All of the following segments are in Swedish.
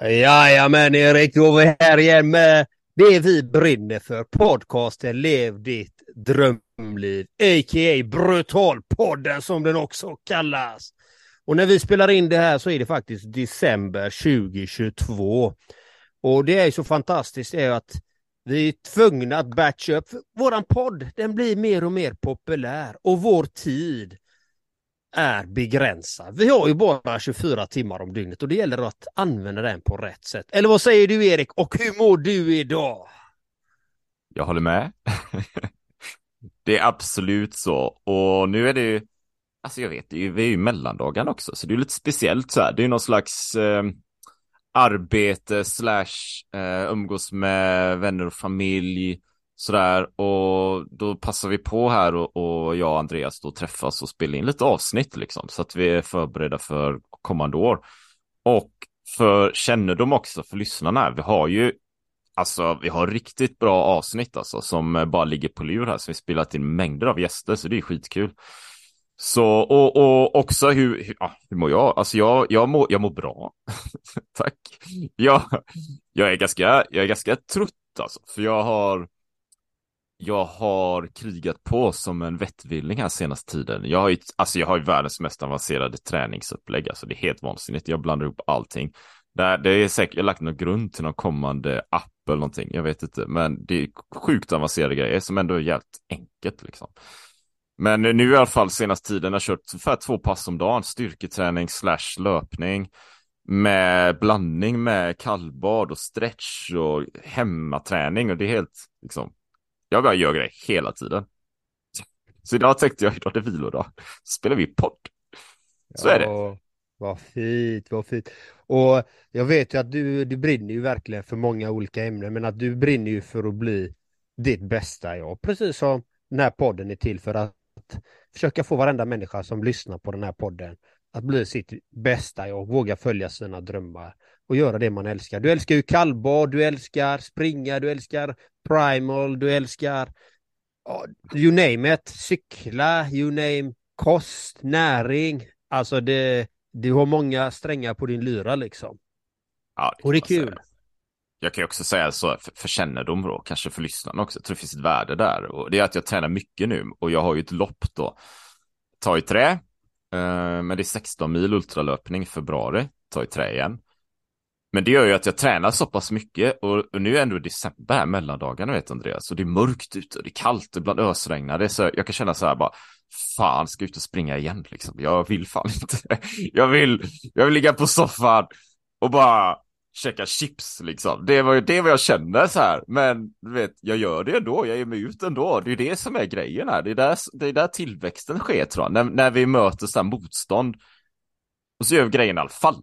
Jajamän Erik, då är vi här igen med det vi brinner för. Podcasten Lev ditt drömliv, a.k.a. Brutalpodden som den också kallas. Och när vi spelar in det här så är det faktiskt december 2022. Och det är så fantastiskt är att vi är tvungna att batcha upp. Våran podd, den blir mer och mer populär och vår tid är begränsad. Vi har ju bara 24 timmar om dygnet och det gäller att använda den på rätt sätt. Eller vad säger du Erik? Och hur mår du idag? Jag håller med. det är absolut så. Och nu är det ju, alltså jag vet, det är vi är ju mellandagen också, så det är lite speciellt så här. Det är ju någon slags eh, arbete slash eh, umgås med vänner och familj sådär och då passar vi på här och, och jag och Andreas då träffas och spelar in lite avsnitt liksom så att vi är förberedda för kommande år. Och för kännedom också för lyssnarna, vi har ju Alltså vi har riktigt bra avsnitt alltså som bara ligger på lur här som vi spelat in mängder av gäster så det är skitkul. Så och, och också hur, hur, ja, hur mår jag? Alltså jag, jag, mår, jag mår bra. Tack. Jag, jag, är ganska, jag är ganska trött alltså för jag har jag har krigat på som en vettvilling här senaste tiden. Jag har ju, alltså jag har ju världens mest avancerade träningsupplägg, alltså det är helt vansinnigt. Jag blandar ihop allting. Det, det är säkert, jag har lagt någon grund till någon kommande app eller någonting, jag vet inte, men det är sjukt avancerade grejer som ändå är jävligt enkelt liksom. Men nu i alla fall senaste tiden har jag kört ungefär två pass om dagen, styrketräning slash löpning med blandning med kallbad och stretch och hemmaträning och det är helt liksom jag bara gör grejer hela tiden. Så idag tänkte jag, idag är det vilodag. Spelar vi podd. Så ja, är det. Vad fint, vad fint. Och jag vet ju att du, du brinner ju verkligen för många olika ämnen, men att du brinner ju för att bli ditt bästa jag. Precis som den här podden är till för att försöka få varenda människa som lyssnar på den här podden att bli sitt bästa jag, våga följa sina drömmar och göra det man älskar. Du älskar ju kallbad, du älskar springa, du älskar primal, du älskar you name it, cykla, you name kost, näring. Alltså det, du har många strängar på din lyra liksom. Ja, det och det är kul. Säga. Jag kan ju också säga så för, för kännedom då, kanske för lyssnarna också. Jag tror det finns ett värde där och det är att jag tränar mycket nu och jag har ju ett lopp då. Ta i trä, eh, men det är 16 mil ultralöpning i februari, ta i trä igen. Men det gör ju att jag tränar så pass mycket och, och nu är ändå december här, mellandagarna vet Andreas, och det är mörkt ute och det är kallt, och ibland ösregnar det, så jag kan känna så här bara, fan, ska jag ut och springa igen liksom. Jag vill fan inte. Jag vill, jag vill ligga på soffan och bara käka chips liksom. Det var ju det vad jag känner så här. Men du vet, jag gör det ändå. Jag ger mig ut ändå. Det är det som är grejen här. Det är där, det är där tillväxten sker tror jag. När, när vi möter så här motstånd. Och så gör vi grejen i alla fall.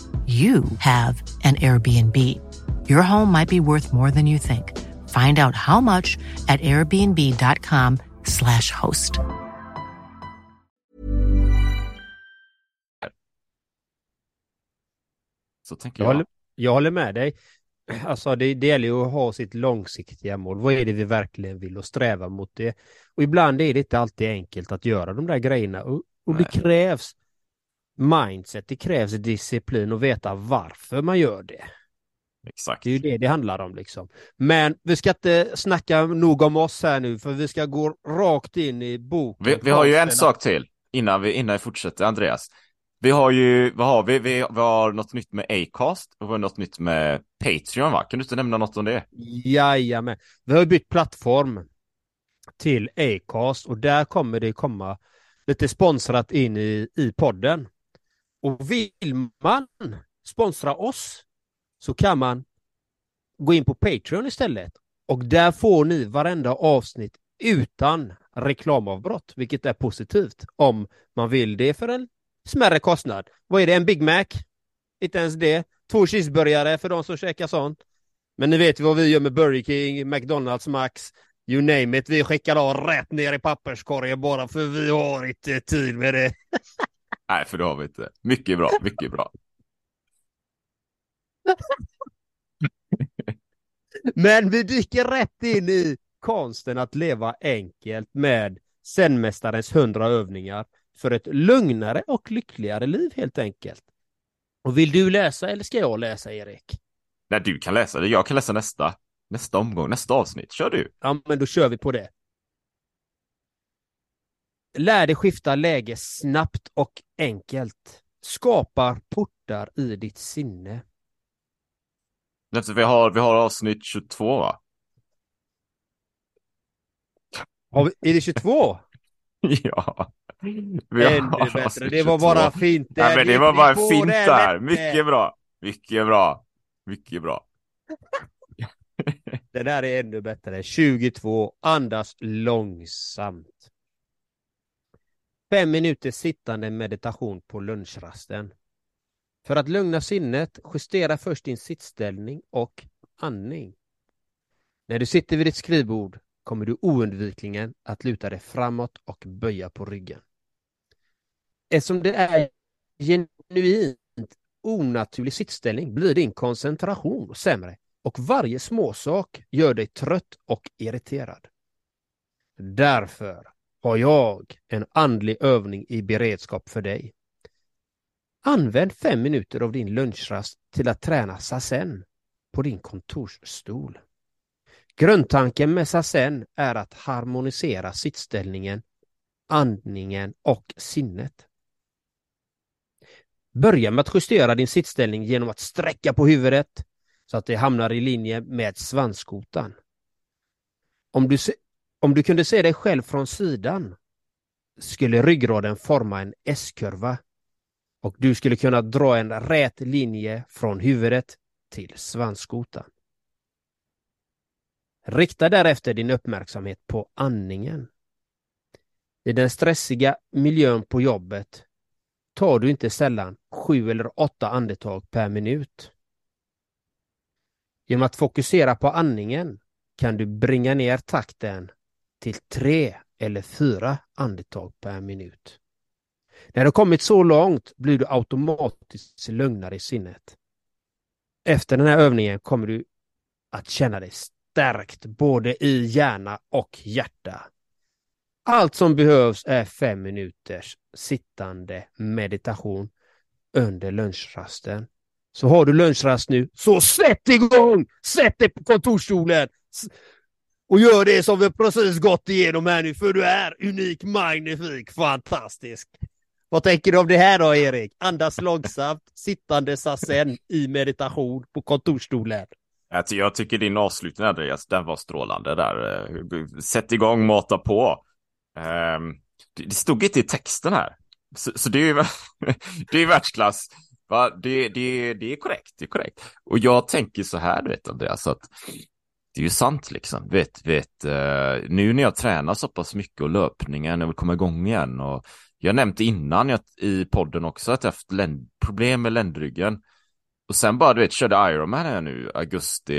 you have an Airbnb. Your home might be worth more than you think. Find out how much at airbnb.com slash host. Så tänker jag. Jag håller, jag håller med dig. Alltså det, det gäller ju att ha sitt långsiktiga mål. Vad är det vi verkligen vill och sträva mot det? Och ibland är det inte alltid enkelt att göra de där grejerna och, och det krävs mindset, det krävs disciplin och veta varför man gör det. Exakt. Det är ju det det handlar om liksom. Men vi ska inte snacka nog om oss här nu för vi ska gå rakt in i boken. Vi, vi har ju en sak till innan vi, innan vi fortsätter, Andreas. Vi har ju, vad har vi? Vi, vi har något nytt med Acast och vi har något nytt med Patreon va? Kan du inte nämna något om det? Jajamän. Vi har bytt plattform till Acast och där kommer det komma lite sponsrat in i, i podden. Och vill man sponsra oss så kan man gå in på Patreon istället och där får ni varenda avsnitt utan reklamavbrott, vilket är positivt om man vill det för en smärre kostnad. Vad är det? En Big Mac? Inte ens det. Två cheeseburgare för de som käkar sånt. Men ni vet vad vi gör med Burger King, McDonalds, Max, you name it. Vi skickar av rätt ner i papperskorgen bara för vi har inte tid med det. Nej, för det har vi inte. Mycket bra, mycket bra. Men vi dyker rätt in i konsten att leva enkelt med Zenmästarens hundra övningar för ett lugnare och lyckligare liv helt enkelt. Och vill du läsa eller ska jag läsa Erik? Nej, du kan läsa det. Jag kan läsa nästa. Nästa omgång, nästa avsnitt. Kör du. Ja, men då kör vi på det. Lär dig skifta läge snabbt och enkelt. Skapar portar i ditt sinne. Vi har, vi har avsnitt 22 va? Vi, är det 22? ja. Vi Ännu bättre. avsnitt Det var 22. bara fint. Ja, men det var bara fint där. lätt. Mycket bra. Mycket bra. Mycket bra. Det där är ännu bättre. 22. Andas långsamt. Fem minuter sittande meditation på lunchrasten. För att lugna sinnet, justera först din sittställning och andning. När du sitter vid ditt skrivbord kommer du oundvikligen att luta dig framåt och böja på ryggen. Eftersom det är genuint onaturlig sittställning blir din koncentration sämre och varje småsak gör dig trött och irriterad. Därför har jag en andlig övning i beredskap för dig. Använd fem minuter av din lunchrast till att träna sasen på din kontorsstol. Grundtanken med sasen är att harmonisera sittställningen, andningen och sinnet. Börja med att justera din sittställning genom att sträcka på huvudet så att det hamnar i linje med svanskotan. Om du, om du kunde se dig själv från sidan skulle ryggraden forma en S-kurva och du skulle kunna dra en rät linje från huvudet till svanskotan. Rikta därefter din uppmärksamhet på andningen. I den stressiga miljön på jobbet tar du inte sällan sju eller åtta andetag per minut. Genom att fokusera på andningen kan du bringa ner takten till tre eller fyra andetag per minut. När du kommit så långt blir du automatiskt lugnare i sinnet. Efter den här övningen kommer du att känna dig stärkt både i hjärna och hjärta. Allt som behövs är fem minuters sittande meditation under lunchrasten. Så har du lunchrast nu, så sätt igång! Sätt dig på kontorsstolen! Och gör det som vi precis gått igenom här nu, för du är unik, magnifik, fantastisk. Vad tänker du om det här då, Erik? Andas långsamt, sittande sasen i meditation på kontorsstolen. Jag, jag tycker din avslutning Andreas, den var strålande där. Sätt igång, mata på. Ehm, det, det stod inte i texten här. Så, så det är ju det är världsklass. Va? Det, det, det är korrekt, det är korrekt. Och jag tänker så här, du vet Andreas, att det är ju sant liksom. Vet, vet, eh, nu när jag tränar så pass mycket och löpningen, jag vill komma igång igen och jag nämnde innan jag, i podden också att jag haft länd, problem med ländryggen. Och sen bara, du vet, körde Ironman här nu, augusti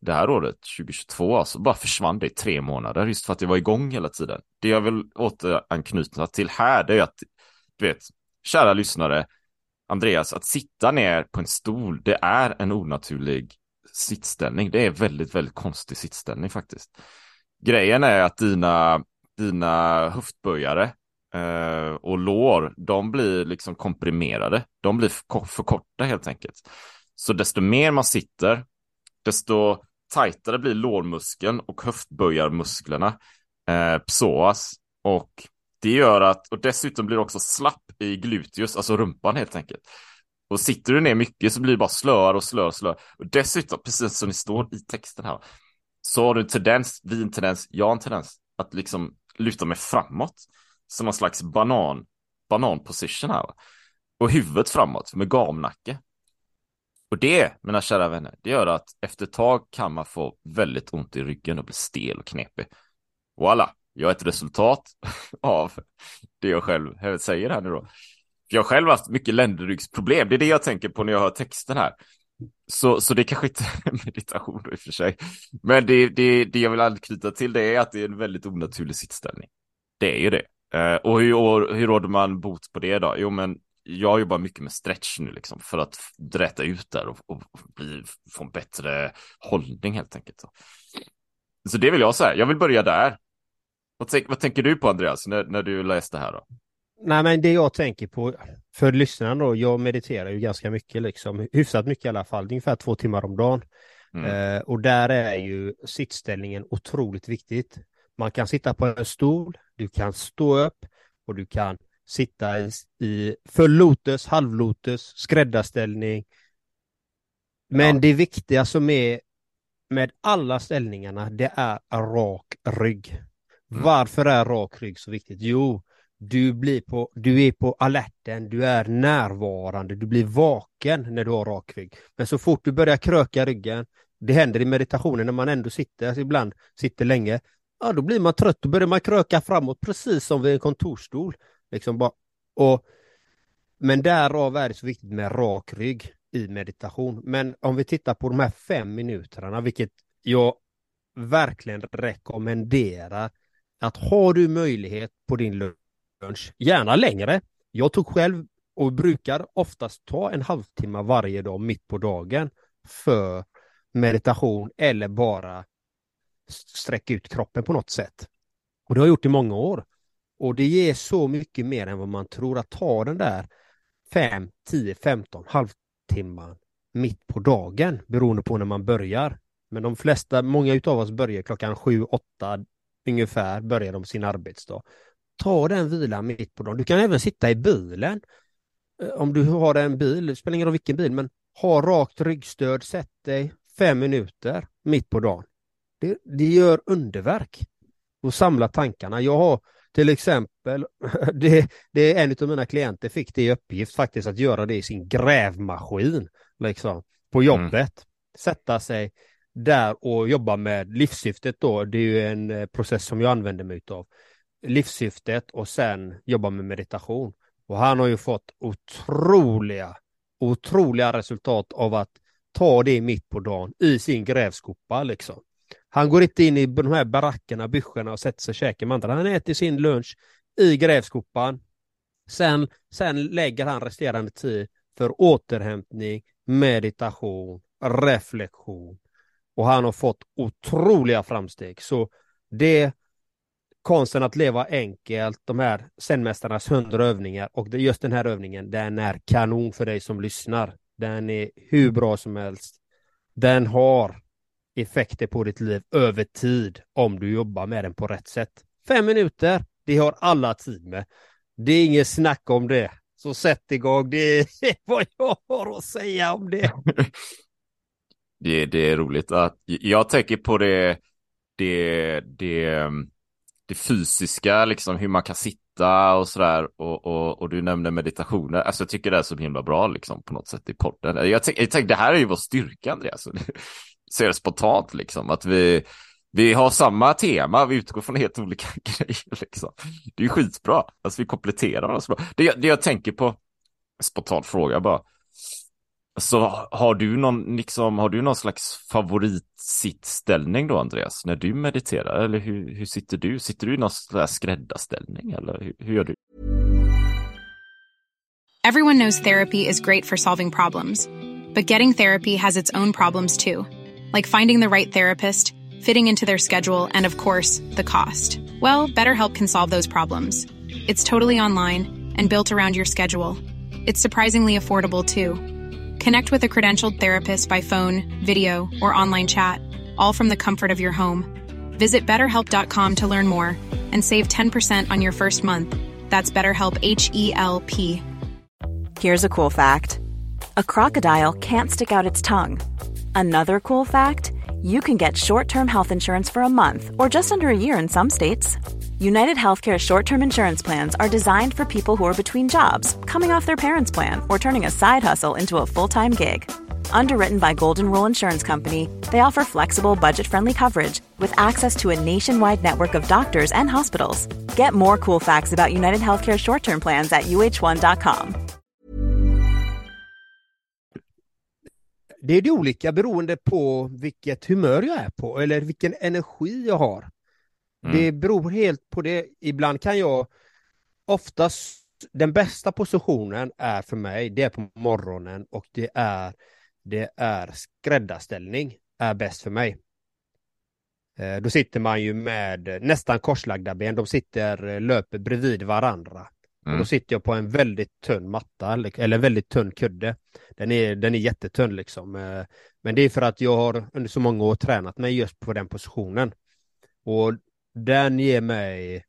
det här året, 2022, alltså bara försvann det i tre månader, just för att jag var igång hela tiden. Det jag vill återanknyta till här, det är att, du vet, kära lyssnare, Andreas, att sitta ner på en stol, det är en onaturlig sittställning. Det är väldigt, väldigt konstig sittställning faktiskt. Grejen är att dina, dina höftböjare eh, och lår, de blir liksom komprimerade. De blir för korta helt enkelt. Så desto mer man sitter, desto tajtare blir lårmuskeln och höftböjarmusklerna, eh, psoas. Och det gör att, och dessutom blir det också slapp i gluteus, alltså rumpan helt enkelt. Och sitter du ner mycket så blir det bara slöare och slöare och slöare. Och dessutom, precis som det står i texten här, så har du en tendens, vi en tendens, jag har en tendens att liksom luta mig framåt. Som någon slags banan, bananposition här. Och huvudet framåt med gamnacke. Och det, mina kära vänner, det gör att efter ett tag kan man få väldigt ont i ryggen och bli stel och knepig. Voilà, jag är ett resultat av det jag själv säger här nu då. Jag har själv haft mycket ländryggsproblem, det är det jag tänker på när jag hör texten här. Så, så det kanske inte är meditation då i och för sig. Men det, det, det jag vill anknyta till det är att det är en väldigt onaturlig sittställning. Det är ju det. Eh, och hur, hur råder man bot på det då? Jo, men jag jobbar mycket med stretch nu liksom för att dräta ut där och, och, bli, få en bättre hållning helt enkelt. Så, så det vill jag säga. Jag vill börja där. Vad, vad tänker du på Andreas när, när du läste här då? Nej, men det jag tänker på för lyssnarna då, jag mediterar ju ganska mycket, liksom, hyfsat mycket i alla fall, ungefär två timmar om dagen. Mm. Eh, och där är ju sittställningen otroligt viktigt. Man kan sitta på en stol, du kan stå upp och du kan sitta i, i full lotus, halvlotus, skräddarställning. Men ja. det viktiga som är med alla ställningarna, det är rak rygg. Mm. Varför är rak rygg så viktigt? Jo, du, blir på, du är på alerten, du är närvarande, du blir vaken när du har rak rygg. Men så fort du börjar kröka ryggen, det händer i meditationen när man ändå sitter, alltså ibland sitter länge, ja då blir man trött, då börjar man kröka framåt precis som vid en kontorsstol. Liksom bara, och, men därav är det så viktigt med rak rygg i meditation. Men om vi tittar på de här fem minuterna, vilket jag verkligen rekommenderar, att har du möjlighet på din lunch, gärna längre. Jag tog själv och brukar oftast ta en halvtimme varje dag mitt på dagen för meditation eller bara sträcka ut kroppen på något sätt. Och det har jag gjort i många år. Och det ger så mycket mer än vad man tror att ta den där 5, 10, 15 halvtimman mitt på dagen beroende på när man börjar. Men de flesta, många utav oss börjar klockan 7, 8 ungefär börjar de sin arbetsdag. Ta den vilan mitt på dagen. Du kan även sitta i bilen. Eh, om du har en bil, det spelar ingen roll vilken bil, men ha rakt ryggstöd, sätt dig fem minuter mitt på dagen. Det, det gör underverk och samla tankarna. Jag har till exempel, det, det är en av mina klienter fick det i uppgift faktiskt att göra det i sin grävmaskin, liksom, på mm. jobbet. Mm. Sätta sig där och jobba med livssyftet då, det är ju en eh, process som jag använder mig av. Livssyftet och sen jobba med meditation. Och han har ju fått otroliga, otroliga resultat av att ta det mitt på dagen i sin grävskopa liksom. Han går inte in i de här barackerna, byscherna och sätter sig och käkar med andra. Han äter sin lunch i grävskopan. Sen, sen lägger han resterande tid för återhämtning, meditation, reflektion. Och han har fått otroliga framsteg. Så det konsten att leva enkelt, de här senmästarnas hundra övningar och just den här övningen, den är kanon för dig som lyssnar. Den är hur bra som helst. Den har effekter på ditt liv över tid om du jobbar med den på rätt sätt. Fem minuter, det har alla tid med. Det är inget snack om det. Så sätt igång, det är vad jag har att säga om det. det, det är roligt att jag tänker på det, det, det, mm, det fysiska, liksom hur man kan sitta och sådär och, och, och du nämnde meditationer. Alltså jag tycker det är så himla bra liksom på något sätt i podden. Jag, tänkte det här är ju vår styrka Andreas ser det spontant liksom, att vi, vi har samma tema, vi utgår från helt olika grejer liksom. Det är ju skitbra, alltså vi kompletterar oss bra. Det, det jag tänker på, spontant fråga bara, så har du någon, liksom, har du någon slags favoritsittställning då Andreas, när du mediterar? Eller hur, hur sitter du? Sitter du i någon slags skräddarställning eller hur, hur gör du? Everyone knows therapy is great for solving problems. But getting therapy has its own problems too. like finding the right therapist, fitting into their schedule, and of course, the cost. Well, BetterHelp can solve those problems. It's totally online and built around your schedule. It's surprisingly affordable too. Connect with a credentialed therapist by phone, video, or online chat, all from the comfort of your home. Visit betterhelp.com to learn more and save 10% on your first month. That's BetterHelp H E L P. Here's a cool fact a crocodile can't stick out its tongue. Another cool fact you can get short term health insurance for a month or just under a year in some states. United Healthcare short term insurance plans are designed for people who are between jobs, coming off their parents' plan, or turning a side hustle into a full time gig. Underwritten by Golden Rule Insurance Company, they offer flexible, budget friendly coverage with access to a nationwide network of doctors and hospitals. Get more cool facts about United Healthcare short term plans at uh1.com. Det är det olika beroende på vilket humör jag är på eller vilken energi jag har. Mm. Det beror helt på det. Ibland kan jag oftast den bästa positionen är för mig, det är på morgonen och det är det är skräddarställning är bäst för mig. Eh, Då sitter man ju med nästan korslagda ben, de sitter, eh, löper bredvid varandra. Och Mm. då sitter jag på en väldigt tunn matta, eller eller väldigt tunn kudde. Den är, den är jättetunn liksom. Eh, Men det är för att jag har under så många år tränat mig just på den positionen. Och den ger mig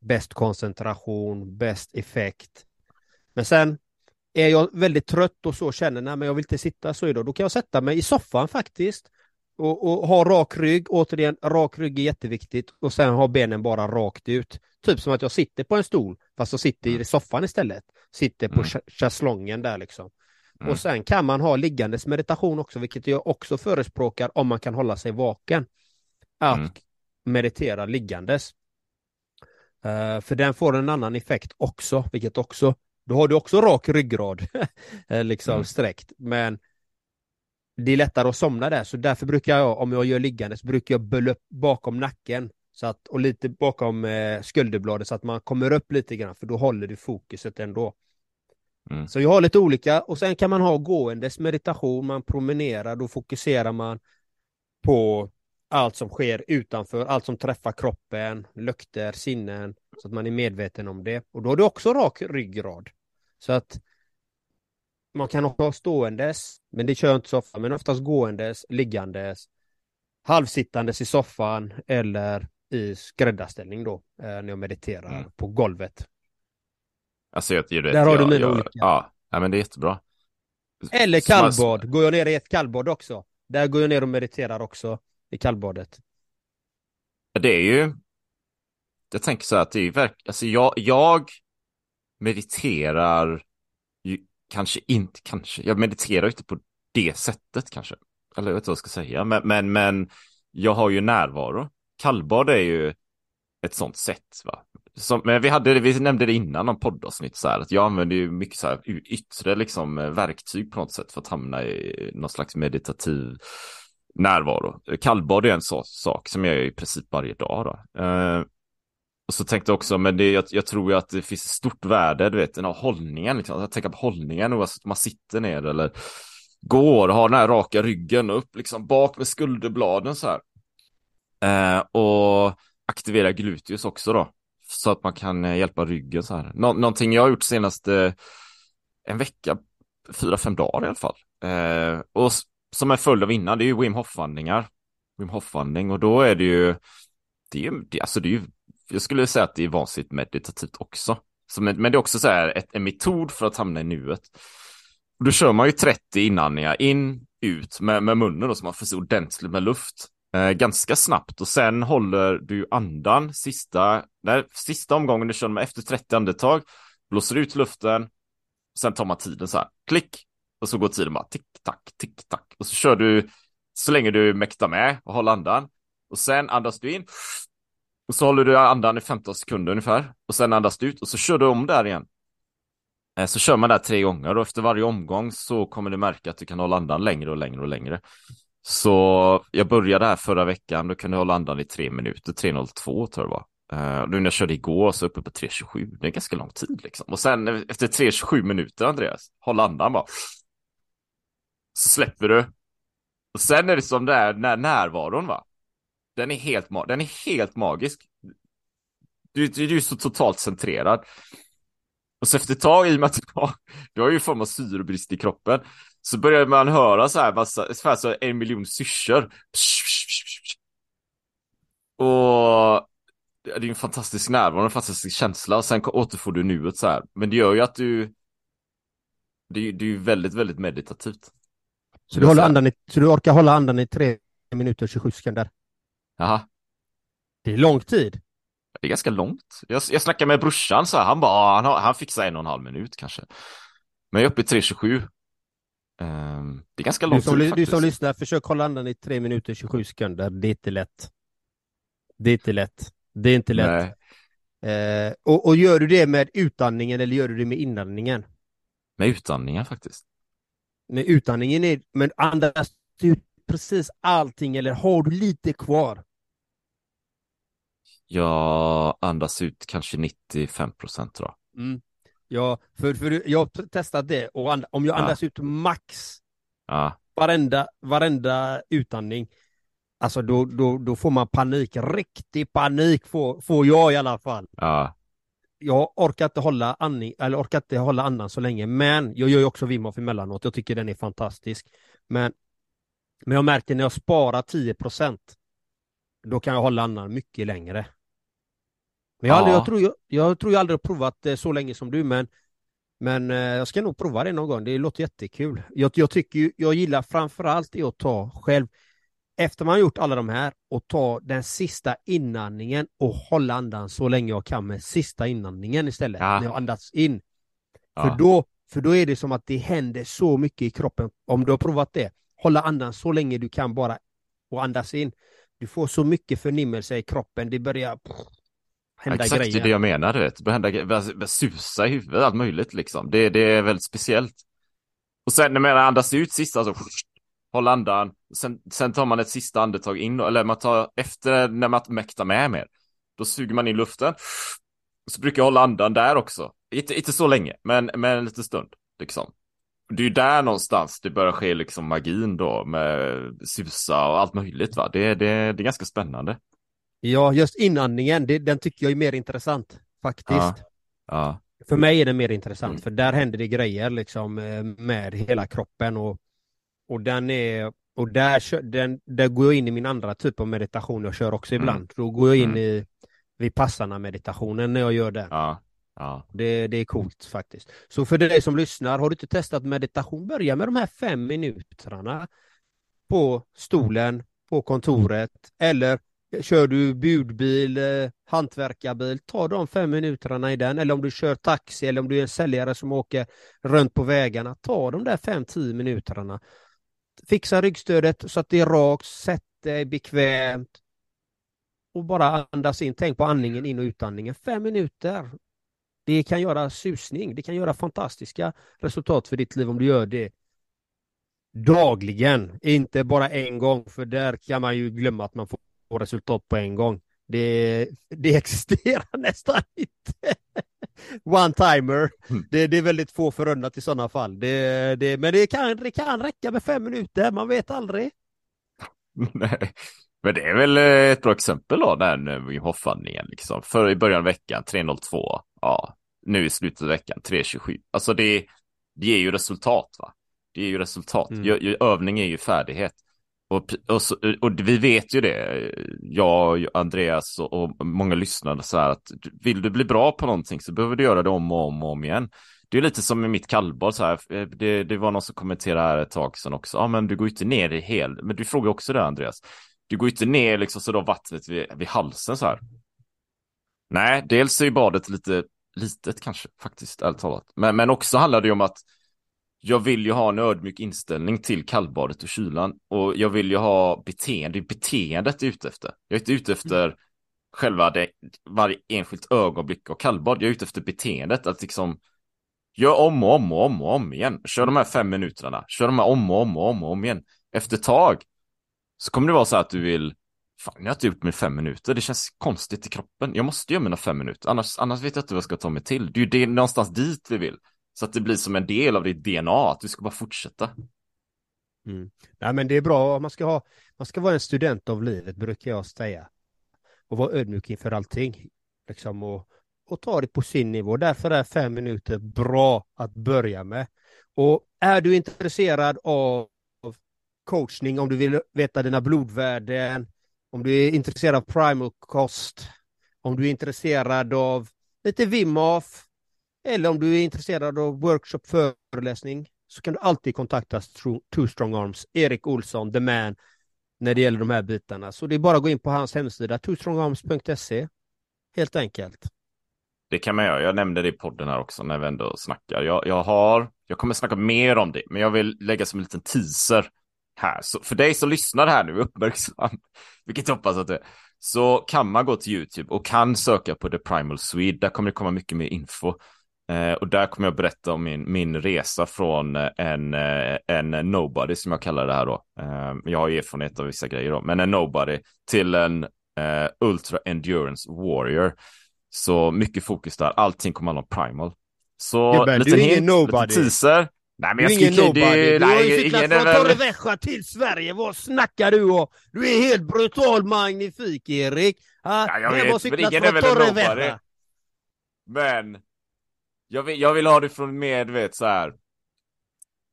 bäst koncentration, bäst effekt. Men sen är jag väldigt trött och så känner nej men jag vill inte sitta så idag, då kan jag sätta mig i soffan faktiskt och, och ha rak rygg, återigen rak rygg är jätteviktigt och sen ha benen bara rakt ut. Typ som att jag sitter på en stol fast jag sitter i soffan istället. Sitter på Mm. mm. chaiselongen där liksom. Mm. Och sen kan man ha liggandes meditation också, vilket jag också förespråkar om man kan hålla sig vaken. Att Mm. Meditera liggandes. Eh, för den får en annan effekt också, vilket också, då har du också rak ryggrad, eh, liksom Mm. sträckt. Men det är lättare att somna där, så därför brukar jag, om jag gör liggandes, brukar jag bölla upp bakom nacken. Så att, och lite bakom eh, skulderbladet så att man kommer upp lite grann, för då håller du fokuset ändå. Mm. Så jag har lite olika, och sen kan man ha gåendes meditation, man promenerar, då fokuserar man på allt som sker utanför, allt som träffar kroppen, lukter, sinnen, så att man är medveten om det. Och då har du också rak ryggrad. Så att man kan också ha ståendes, men det kör jag inte så ofta, men oftast gåendes, liggandes, halvsittandes i soffan eller i skräddarställning då, eh, när jag mediterar Mm. på golvet. Alltså jag, jag, Där har jag, du mina jag, olika. Ja, ja, men det är jättebra. Eller kallbad, går jag ner i ett kallbad också. Där går jag ner och mediterar också i kallbadet. Det är ju, jag tänker så här att det är verkligen, alltså jag, jag mediterar ju kanske inte, kanske, jag mediterar inte på det sättet kanske. Eller jag vet inte vad jag ska säga, men, men, men jag har ju närvaro. Kallbad är ju ett sånt sätt, va. Som, men vi hade, vi nämnde det innan om poddavsnitt så här, att jag använder ju mycket så här yttre liksom verktyg på något sätt för att hamna i någon slags meditativ närvaro. Kallbad är en sån sak som jag gör i princip varje dag då. Eh, och så tänkte jag också, men det, jag, jag tror ju att det finns ett stort värde, du vet, den här hållningen, liksom. att tänka på hållningen oavsett om man sitter ner eller går, har den här raka ryggen upp, liksom bak med skulderbladen så här. Eh, och aktivera gluteus också då, så att man kan eh, hjälpa ryggen så här. Nå någonting jag har gjort senaste en vecka, fyra, fem dagar i alla fall. Eh, och som en följd av innan, det är ju Wim Hof-vandringar. Wim Hof-vandring och då är det ju, det är ju, det, alltså det är ju, jag skulle säga att det är vansinnigt meditativt också. Så, men, men det är också så här ett, en metod för att hamna i nuet. Då kör man ju 30 inandningar, in, ut med, med munnen då, så man får så ordentligt med luft. Eh, ganska snabbt och sen håller du andan sista, där, sista omgången du kör med efter 30 andetag, blåser ut luften, sen tar man tiden så här, klick, och så går tiden bara tick, tack, tick, tack. Och så kör du så länge du mäktar med och håller andan. Och sen andas du in. Och så håller du andan i 15 sekunder ungefär. Och sen andas du ut och så kör du om där igen. Eh, så kör man där tre gånger och efter varje omgång så kommer du märka att du kan hålla andan längre och längre och längre. Så jag började här förra veckan, då kunde jag hålla andan i tre minuter, 3.02 tror jag det var. Uh, nu när jag körde igår så uppe på 3.27, det är ganska lång tid liksom. Och sen efter 3.27 minuter Andreas, håll andan bara. Så släpper du. Och sen är det som det är när närvaron va. Den är helt, ma- den är helt magisk. Du, du, du är så totalt centrerad. Och så efter ett tag, i och med att du har, ju form av syrebrist i kroppen, så börjar man höra så här, massa, ungefär så en miljon syrsor. Och det är ju en fantastisk närvaro, en fantastisk känsla och sen återfår du nuet så här. Men det gör ju att du, det är ju väldigt, väldigt meditativt. Så du, håller andan i, så du orkar hålla andan i tre minuter och 27 sekunder? Jaha. Det är lång tid. Det är ganska långt. Jag, jag snackade med brorsan så här, han bara, han, han fixar en och en halv minut kanske. Men jag är uppe i 3.27. Um, det är ganska lång tid faktiskt. Du som lyssnar, försök hålla andan i tre minuter och 27 sekunder. Det är inte lätt. Det är inte lätt. Det är inte lätt. Eh, och, och gör du det med utandningen eller gör du det med inandningen? Med utandningen faktiskt. Med utandningen är, men andas ut precis allting eller har du lite kvar? Jag andas ut kanske 95 procent jag. Mm. Ja, för, för jag har testat det och and, om jag andas ja. ut max ja. varenda, varenda utandning Alltså då, då, då får man panik, riktig panik får, får jag i alla fall. Ja. Jag orkar inte hålla andning, eller orkar inte hålla andan så länge, men jag gör ju också Wim Hof emellanåt. Jag tycker den är fantastisk. Men, men jag märker när jag sparar 10% då kan jag hålla andan mycket längre. Men jag, ja. aldrig, jag, tror, jag, jag tror jag aldrig har provat det så länge som du, men men eh, jag ska nog prova det någon gång. Det låter jättekul. Jag, jag tycker jag gillar framförallt att ta själv efter man har gjort alla de här och ta den sista inandningen och hålla andan så länge jag kan med sista inandningen istället, ja. när jag andas in. Ja. För, då, för då är det som att det händer så mycket i kroppen, om du har provat det. Hålla andan så länge du kan bara och andas in. Du får så mycket förnimmelse i kroppen, det börjar pff, hända Exakt grejer. Exakt det jag menar, du vet. Det börjar hända susa i huvudet, allt möjligt liksom. Det, det är väldigt speciellt. Och sen när man andas ut sist, alltså hålla andan, sen, sen tar man ett sista andetag in, eller man tar efter när man mäktar med mer. Då suger man in luften. Så brukar jag hålla andan där också. Inte, inte så länge, men, men en liten stund. Liksom. Det är ju där någonstans det börjar ske liksom magin då med susa och allt möjligt va. Det, det, det är ganska spännande. Ja, just inandningen, det, den tycker jag är mer intressant faktiskt. Ja. ja. För mig är den mer intressant, mm. för där händer det grejer liksom eh, med hela kroppen och och den är, och där, den, där går jag in i min andra typ av meditation jag kör också mm. ibland. Mm. Då går jag in mm. i vid passarna meditationen när jag gör den. Ja. Ja. Det, det är coolt faktiskt. Så för dig som lyssnar, har du inte testat meditation, börja med de här fem minuterna på stolen, på kontoret eller kör du budbil, eh, hantverkarbil, ta de fem minuterna i den. Eller om du kör taxi eller om du är en säljare som åker runt på vägarna, ta de där fem, tio minuterna fixa ryggstödet så att det är rakt, sätt dig bekvämt och bara andas in. Tänk på andningen in och utandningen. Fem minuter. Det kan göra susning. Det kan göra fantastiska resultat för ditt liv om du gör det dagligen, inte bara en gång, för där kan man ju glömma att man får resultat på en gång. Det, det existerar nästan inte. One-timer. Mm. Det, det, är väldigt få förunnat i sådana fall. Det, det, men det kan, det kan räcka med fem minuter, man vet aldrig. Nej, men det är väl eh, ett bra exempel då, den Wim Hof-andningen liksom. För i början av veckan 3.02, ja, nu i slutet av veckan 3.27. Alltså det, det ger ju resultat va. Det ger ju resultat. Mm. Övning är ju färdighet. Och, och, så, och, vi vet ju det, jag, Andreas och, och, många lyssnare så här att vill du bli bra på någonting så behöver du göra det om och om och om igen. Det är lite som med mitt kallbad så här, eh, det, det var någon som kommenterade här ett tag sedan också, ja men du går ju inte ner i hel, men du frågar också det Andreas, du går ju inte ner liksom så då vattnet vid, vid halsen så här. Nej, dels är ju badet lite litet kanske faktiskt, ärligt talat, men, men också handlar det ju om att jag vill ju ha en ödmjuk inställning till kallbadet och kylan och jag vill ju ha beteende, beteendet är ute efter. Jag är inte ute efter mm. själva det, varje enskilt ögonblick och kallbad, jag är ute efter beteendet, att liksom gör om och om och om och om igen. Kör de här fem minuterna, kör de här om och om och om och om igen. Efter ett tag så kommer det vara så att du vill Fan, jag har inte gjort mig fem minuter. Det känns konstigt i kroppen. Jag måste göra mina fem minuter. Annars, annars vet jag inte vad jag ska ta mig till. Det är ju det, någonstans dit vi vill. Så att det blir som en del av ditt DNA, att du ska bara fortsätta. Mm. Nej, men det är bra, man ska, ha, man ska vara en student av livet, brukar jag säga. Och vara ödmjuk inför allting. Liksom, och, och ta det på sin nivå. Därför är fem minuter bra att börja med. Och är du intresserad av coachning, om du vill veta dina blodvärden, om du är intresserad av primal kost, om du är intresserad av lite Wim Hof, eller om du är intresserad av workshop föreläsning så kan du alltid kontakta Two Strong Arms, Erik Olsson, the man, när det gäller de här bitarna. Så det är bara att gå in på hans hemsida, twostrongarms.se, helt enkelt. Det kan man göra. Jag nämnde det i podden här också när vi ändå snackar. Jag, jag har, jag kommer snacka mer om det, men jag vill lägga som en liten teaser här. Så för dig som lyssnar här nu, uppmärksam, vilket jag hoppas att det är, så kan man gå till YouTube och kan söka på The Primal Swede. Där kommer det komma mycket mer info. Eh, och där kommer jag berätta om min, min resa från eh, en, eh, en nobody som jag kallar det här då. Jag har erfarenhet av vissa grejer då, men en nobody till en eh, ultra endurance warrior. Så mycket fokus där, allting kommer handla om primal. Så Gubben, lite du är ingen hint, nobody. lite teaser. Nej, men Du är ingen nobody. Du har ju cyklat från Torrevieja till Sverige. Vad snackar du om? Du är helt brutal magnifik, Erik. Ha? Ja, jag vet, men ingen är väl en nobody. Men jag vill, jag vill ha det från med, du vet, så här.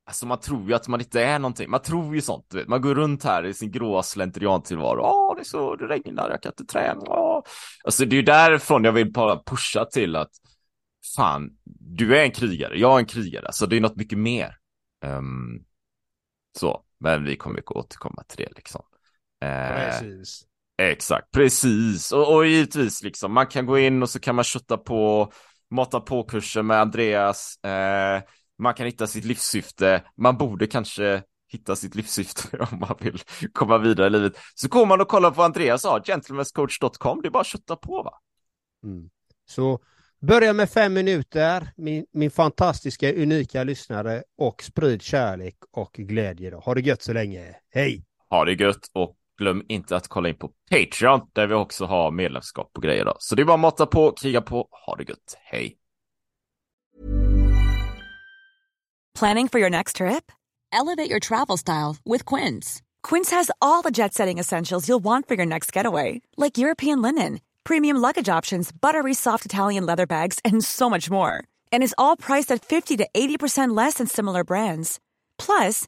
Alltså man tror ju att man inte är någonting. Man tror ju sånt, du vet. Man går runt här i sin gråa slentriantillvaro. Åh, det är så, det regnar, jag kan inte träna. Åh. Alltså det är ju därifrån jag vill bara pusha till att fan, du är en krigare, jag är en krigare. Alltså det är något mycket mer. Ehm, så, men vi kommer ju återkomma till det liksom. Eh, Precis. Exakt, precis. Och, och givetvis liksom, man kan gå in och så kan man kötta på, mata på kurser med Andreas. Eh, man kan hitta sitt livssyfte. Man borde kanske hitta sitt livssyfte om man vill komma vidare i livet. Så går man och kollar på Andreas har, gentlemanscoach.com. Det är bara att kötta på va? Mm. Så börja med fem minuter, min, min fantastiska, unika lyssnare och sprid kärlek och glädje. Då. Ha det gött så länge. Hej! Ha det gött och glöm inte att kolla in på Patreon där vi också har medlemskap och grejer då. Så det är bara att mata på, kriga på, ha det gött, hej! Planning for your next trip? Elevate your travel style with Quince. Quince has all the jet setting essentials you'll want for your next getaway, like European linen, premium luggage options, buttery soft Italian leather bags, and so much more. And is all priced at 50 to 80% less than similar brands. Plus,